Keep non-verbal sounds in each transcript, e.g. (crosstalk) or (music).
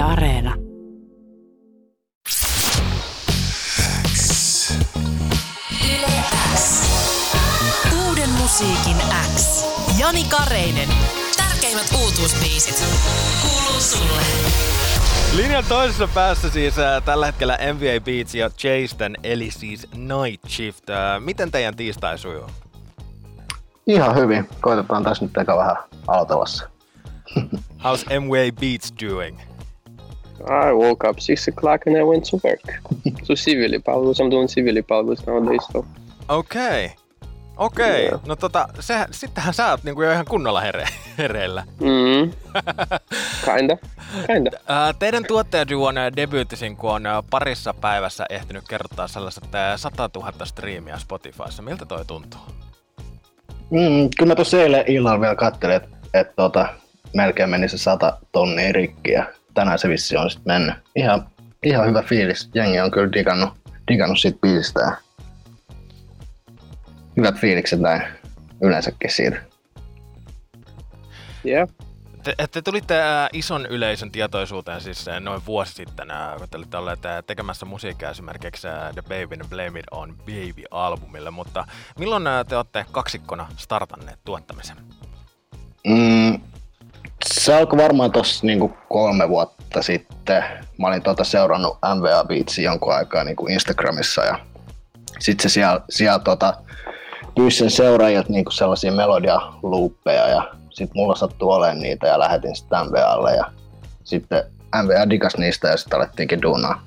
Yle Areena. Uuden musiikin X. Jani Kareinen. Tärkeimmät uutuusbiisit. Kuuluu sulle. Linjan toisessa päässä siis äh, tällä hetkellä NBA Beats ja Jason, eli siis Night Shift. Äh, miten teidän tiistai sujuu? Ihan hyvin. Koitetaan tässä nyt eka vähän aloitellassa. How's NBA Beats doing? I woke up six o'clock and I went to work. so siviilipalvelus, I'm doing siviilipalvelus nowadays. So. Okei. Okay. Okei, okay. No tota, se, sittenhän sä oot niinku jo ihan kunnolla here, (laughs) hereillä. Mm, (laughs) kinda, kinda. Teidän tuottajaduon ää, debyyttisinkku on parissa päivässä ehtinyt kertoa sellaiset ää, 100 000 striimiä Spotifyssa. Miltä toi tuntuu? Mm, kyllä mä tuossa eilen illalla vielä katselin, että et, tota, melkein meni se sata tonnia rikki ja tänään se vissi on sitten mennyt. Ihan, ihan hyvä fiilis. Jengi on kyllä digannut, digannut siitä biisistä. Hyvät fiilikset näin yleensäkin siitä. Yeah. Te, te tulitte ää, ison yleisön tietoisuuteen siis ää, noin vuosi sitten, ää, kun te olitte olleet tekemässä musiikkia esimerkiksi The Baby and Blame It on Baby-albumille, mutta milloin te olette kaksikkona startanneet tuottamisen? Mm, se alkoi varmaan tuossa niinku kolme vuotta sitten. Mä olin tota seurannut MVA Beatsia jonkun aikaa niinku Instagramissa ja sitten se siellä, siellä tota, pyysi sen seuraajilta niinku sellaisia melodialuuppeja ja sitten mulla sattui olemaan niitä ja lähetin sitten MVAlle ja sitten MVA digas niistä ja sitten alettiinkin duunaa,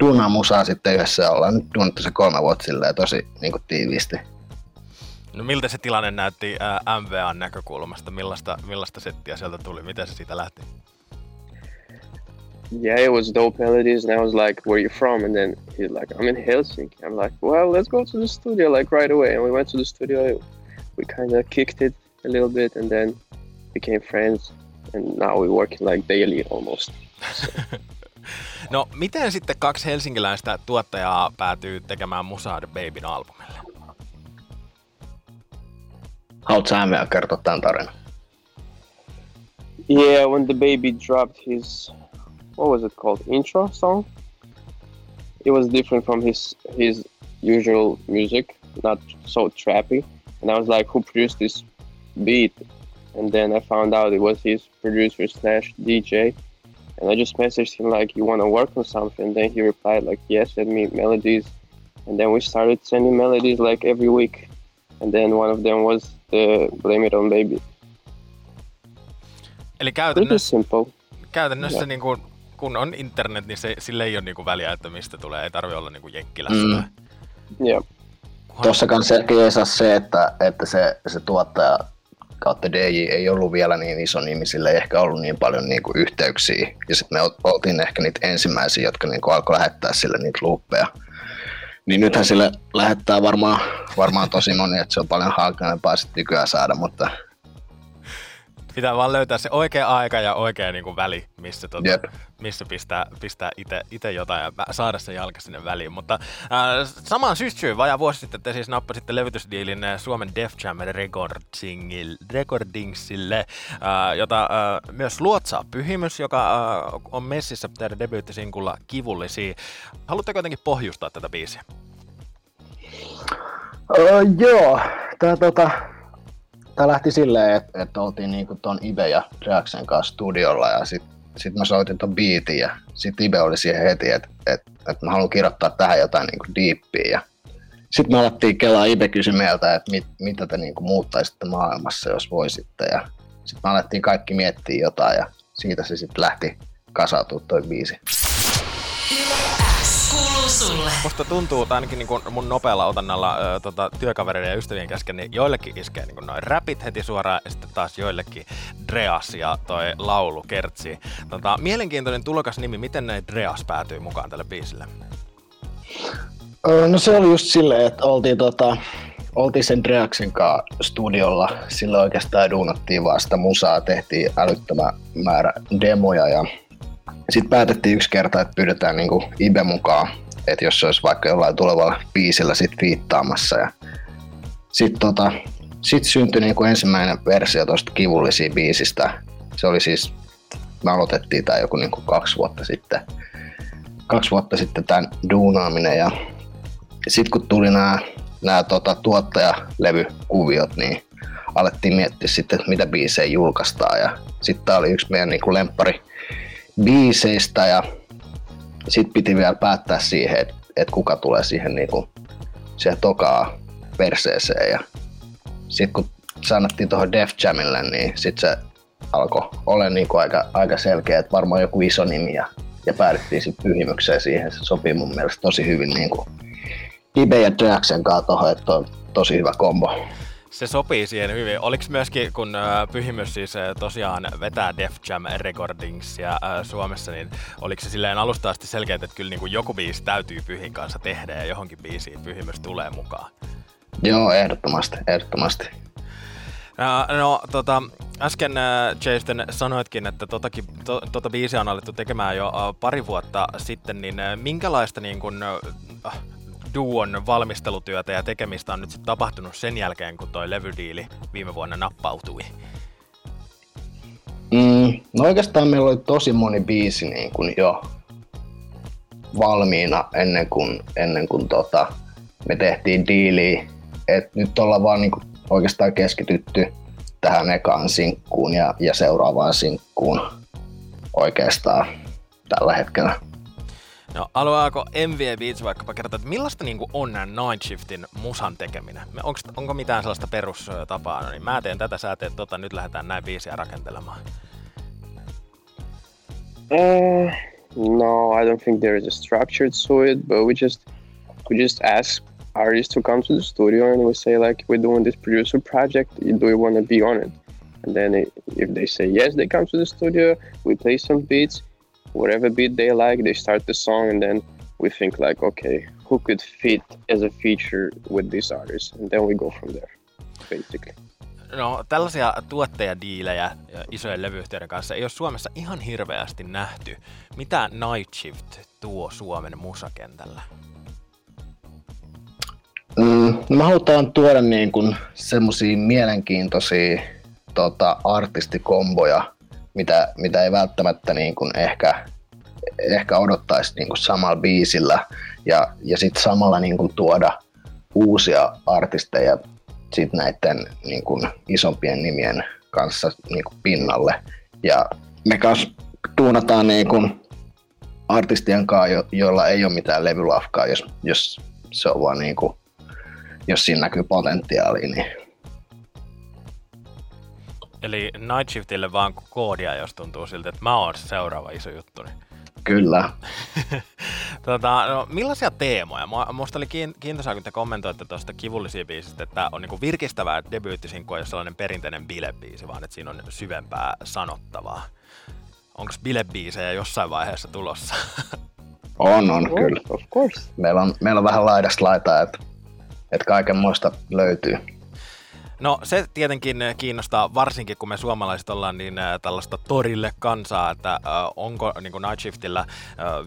duunaa musaa sitten yhdessä ja ollaan nyt duunattu se kolme vuotta silleen tosi niinku tiiviisti. No miltä se tilanne näytti ää, MVAn näkökulmasta? Millaista, millaista settiä sieltä tuli? Miten se siitä lähti? Yeah, it was dope melodies, and I was like, "Where you from?" And then he's like, "I'm in Helsinki." I'm like, "Well, let's go to the studio like right away." And we went to the studio. We kind of kicked it a little bit, and then became friends. And now we work like daily almost. (laughs) No, miten sitten kaksi helsinkiläistä tuottajaa päätyy tekemään musaa The Babyn albumille? Sä MVA kertoa tämän tarinan? Yeah, when the baby dropped his what was it called intro song, it was different from his his usual music, not so trappy. And I was like, who produced this beat? And then I found out it was his producer slash DJ. And I just messaged him like, you want to work on something? And then he replied like, yes, send me melodies. And then we started sending melodies like every week. And then one of them was the Blame It On Baby. Eli käytännössä, simple. käytännössä Joo. niin kuin, kun on internet, niin se, sille ei ole niin kuin väliä, että mistä tulee. Ei tarvi olla niin kuin jenkkilässä. Mm. tai- Yeah. Tuossa kanssa ehkä jeesaa se, että, että se, se tuottaja kautta DJ ei ollut vielä niin iso nimi, sillä ei ehkä ollut niin paljon niin kuin yhteyksiä. Ja sitten me ol- oltiin ehkä niitä ensimmäisiä, jotka niin kuin alkoi lähettää sille niitä luuppeja. Niin nythän sille lähettää varmaan, varmaan tosi moni, että se on paljon hankalampaa sitten nykyään saada, mutta Pitää vaan löytää se oikea aika ja oikea niin kuin väli, missä, tota, Jep. missä pistää, pistää ite jotain ja saada se jalka sinne väliin. Mutta äh, samaan syssyyn, vajaa vuosi sitten, te siis nappasitte levytysdiilin äh, Suomen Def Jam Recordingsille, äh, jota äh, myös luotsaa Pyhimys, joka äh, on messissä teidän debyyttisinkulla Kivullisia. Haluatteko jotenkin pohjustaa tätä biisiä? Öö, joo, tää, tota, tää lähti silleen, että et oltiin niinku ton Ibe ja Reaksen kanssa studiolla ja sit, sit mä soitin ton beatin ja sit Ibe oli siihen heti, että et, et mä haluan kirjoittaa tähän jotain niinku diippiä ja sitten me alettiin kelaa, Ibe kysyi meiltä, että mit, mitä te niinku muuttaisitte maailmassa, jos voisitte ja sitten me alettiin kaikki miettiä jotain ja siitä se sitten lähti kasautua toi biisi. Sulle. Musta tuntuu, tai ainakin niin mun nopealla otannalla ö, tota, työkavereiden ja ystävien kesken, niin joillekin iskee niin noin räpit heti suoraan, ja sitten taas joillekin Dreas ja toi laulu Kertsi. Tota, mielenkiintoinen tulokas nimi, miten ne Dreas päätyy mukaan tälle biisille? No se oli just silleen, että oltiin, tota, oltiin sen Dreaksen kanssa studiolla. Sillä oikeastaan duunattiin vaan sitä musaa, tehtiin älyttömän määrä demoja ja sitten päätettiin yksi kerta, että pyydetään niinku Ibe mukaan, että jos se olisi vaikka jollain tulevalla biisillä sit viittaamassa. Ja sitten tota, sit syntyi niinku ensimmäinen versio tuosta kivullisia biisistä. Se oli siis me aloitettiin tämä joku niin kuin kaksi vuotta sitten, kaksi vuotta sitten tämän duunaaminen ja sitten kun tuli nämä, nämä tota, tuottajalevykuviot, niin alettiin miettiä sitten, että mitä biisejä julkaistaan ja sitten tämä oli yksi meidän niin kuin biiseistä ja sitten piti vielä päättää siihen, että, että kuka tulee siihen, niin kuin, siihen tokaa perseeseen ja sitten kun sanottiin tuohon Def Jamille, niin sitten se alkoi olla niin kuin aika, aika selkeä, että varmaan joku iso nimi ja, ja päädyttiin sitten pyhimykseen siihen. Se sopii mun mielestä tosi hyvin niin kuin Ibe ja Jackson kanssa tuohon, että on tosi hyvä kombo. Se sopii siihen hyvin. Oliko myöskin, kun äh, Pyhimys siis äh, tosiaan vetää Def Jam Recordingsia äh, Suomessa, niin oliko se silleen alusta asti selkeä, että kyllä niin kuin joku biisi täytyy Pyhin kanssa tehdä ja johonkin biisiin Pyhimys tulee mukaan? Joo, ehdottomasti, ehdottomasti. Uh, no, tota, äsken Jason sanoitkin, että totakin, to, tota biisiä on alettu tekemään jo pari vuotta sitten, niin minkälaista niin kun, duon valmistelutyötä ja tekemistä on nyt sit tapahtunut sen jälkeen, kun toi levydiili viime vuonna nappautui? Mm, no oikeastaan meillä oli tosi moni biisi niin kun jo valmiina ennen kuin, ennen kuin tota, me tehtiin diiliä. Et nyt ollaan vaan niin kuin oikeastaan keskitytty tähän ekaan sinkkuun ja, ja seuraavaan sinkkuun oikeastaan tällä hetkellä. No, haluaako MV Beats vaikkapa kertoa, että millaista niin on Night Shiftin musan tekeminen? Onko, onko mitään sellaista perustapaa? No niin, mä teen tätä, sä teet tota, nyt lähdetään näin biisiä rakentelemaan. Uh, no, I don't think there is a structure to it, but we just we just ask artists to come to the studio and we say like we're doing this producer project do you want to be on it and then if they say yes they come to the studio we play some beats whatever beat they like they start the song and then we think like okay who could fit as a feature with this artist and then we go from there basically No, tällaisia tuottajadiilejä isojen levyyhtiöiden kanssa ei ole Suomessa ihan hirveästi nähty. Mitä Night Shift tuo Suomen musakentällä? Mm, me halutaan tuoda niin kuin semmoisia mielenkiintoisia tota, artistikomboja, mitä, mitä ei välttämättä niin kuin ehkä, ehkä odottaisi niin kuin samalla biisillä ja, ja sitten samalla niin kuin tuoda uusia artisteja sit näiden niin kuin isompien nimien kanssa niin kuin pinnalle. Ja me kanssa tuunataan niin kuin artistien kanssa, jo, joilla ei ole mitään levylafkaa, jos, jos se on vaan niin kuin jos siinä näkyy potentiaalia. Niin. Eli Night Shiftille vaan koodia, jos tuntuu siltä, että mä oon seuraava iso juttu. Niin. Kyllä. (laughs) tota, no, millaisia teemoja? Musta oli kiintoisaa, kun te kommentoitte tuosta kivullisia biisistä, että on niinku virkistävää debyyttisinkku ei sellainen perinteinen bilebiisi, vaan että siinä on syvempää sanottavaa. Onko bilebiisejä jossain vaiheessa tulossa? (laughs) on, on, kyllä. Of course. Meillä on, meillä on vähän laidasta laitaa, että että kaikenmoista löytyy. No se tietenkin kiinnostaa, varsinkin kun me suomalaiset ollaan niin äh, tällaista torille kansaa, että äh, onko niin Night Shiftillä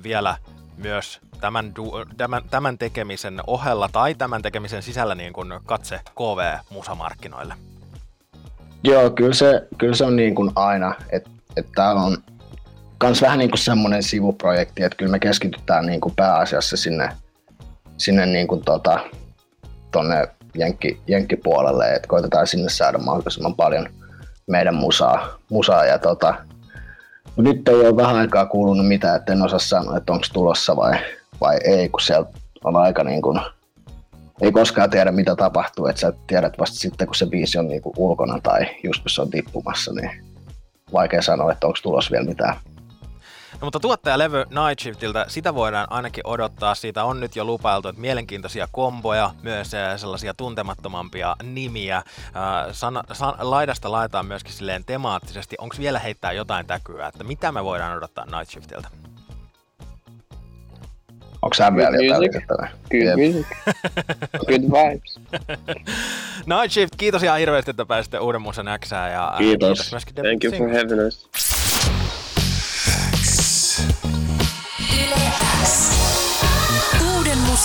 vielä myös tämän, tämän, tämän tekemisen ohella tai tämän tekemisen sisällä niin kuin katse KV-musamarkkinoille? Joo, kyllä se, kyllä se on niin kuin aina, että että täällä on myös vähän niin kuin semmoinen sivuprojekti, että kyllä me keskitytään niin kuin pääasiassa sinne, sinne niin kuin tota, tuonne jenkki, jenkkipuolelle, että koitetaan sinne saada mahdollisimman paljon meidän musaa. musaa ja tota, nyt ei ole vähän aikaa kuulunut mitään, että en osaa sanoa, että onko tulossa vai, vai ei, kun siellä on aika niin kuin, ei koskaan tiedä mitä tapahtuu, että sä tiedät vasta sitten kun se biisi on niin kuin ulkona tai just kun se on tippumassa, niin vaikea sanoa, että onko tulossa vielä mitään. No, mutta tuottajalevy Night Shiftiltä, sitä voidaan ainakin odottaa. Siitä on nyt jo lupailtu, että mielenkiintoisia komboja, myös sellaisia tuntemattomampia nimiä. Sana, san, laidasta laitetaan myöskin silleen temaattisesti. Onko vielä heittää jotain täkyä, että mitä me voidaan odottaa Night Shiftiltä? Onko sä vielä jotain Good music. (laughs) Good vibes. Night Shift, kiitos ihan hirveästi, että pääsitte uuden musan Xään. Ja, kiitos. kiitos myöskin Thank you for having us.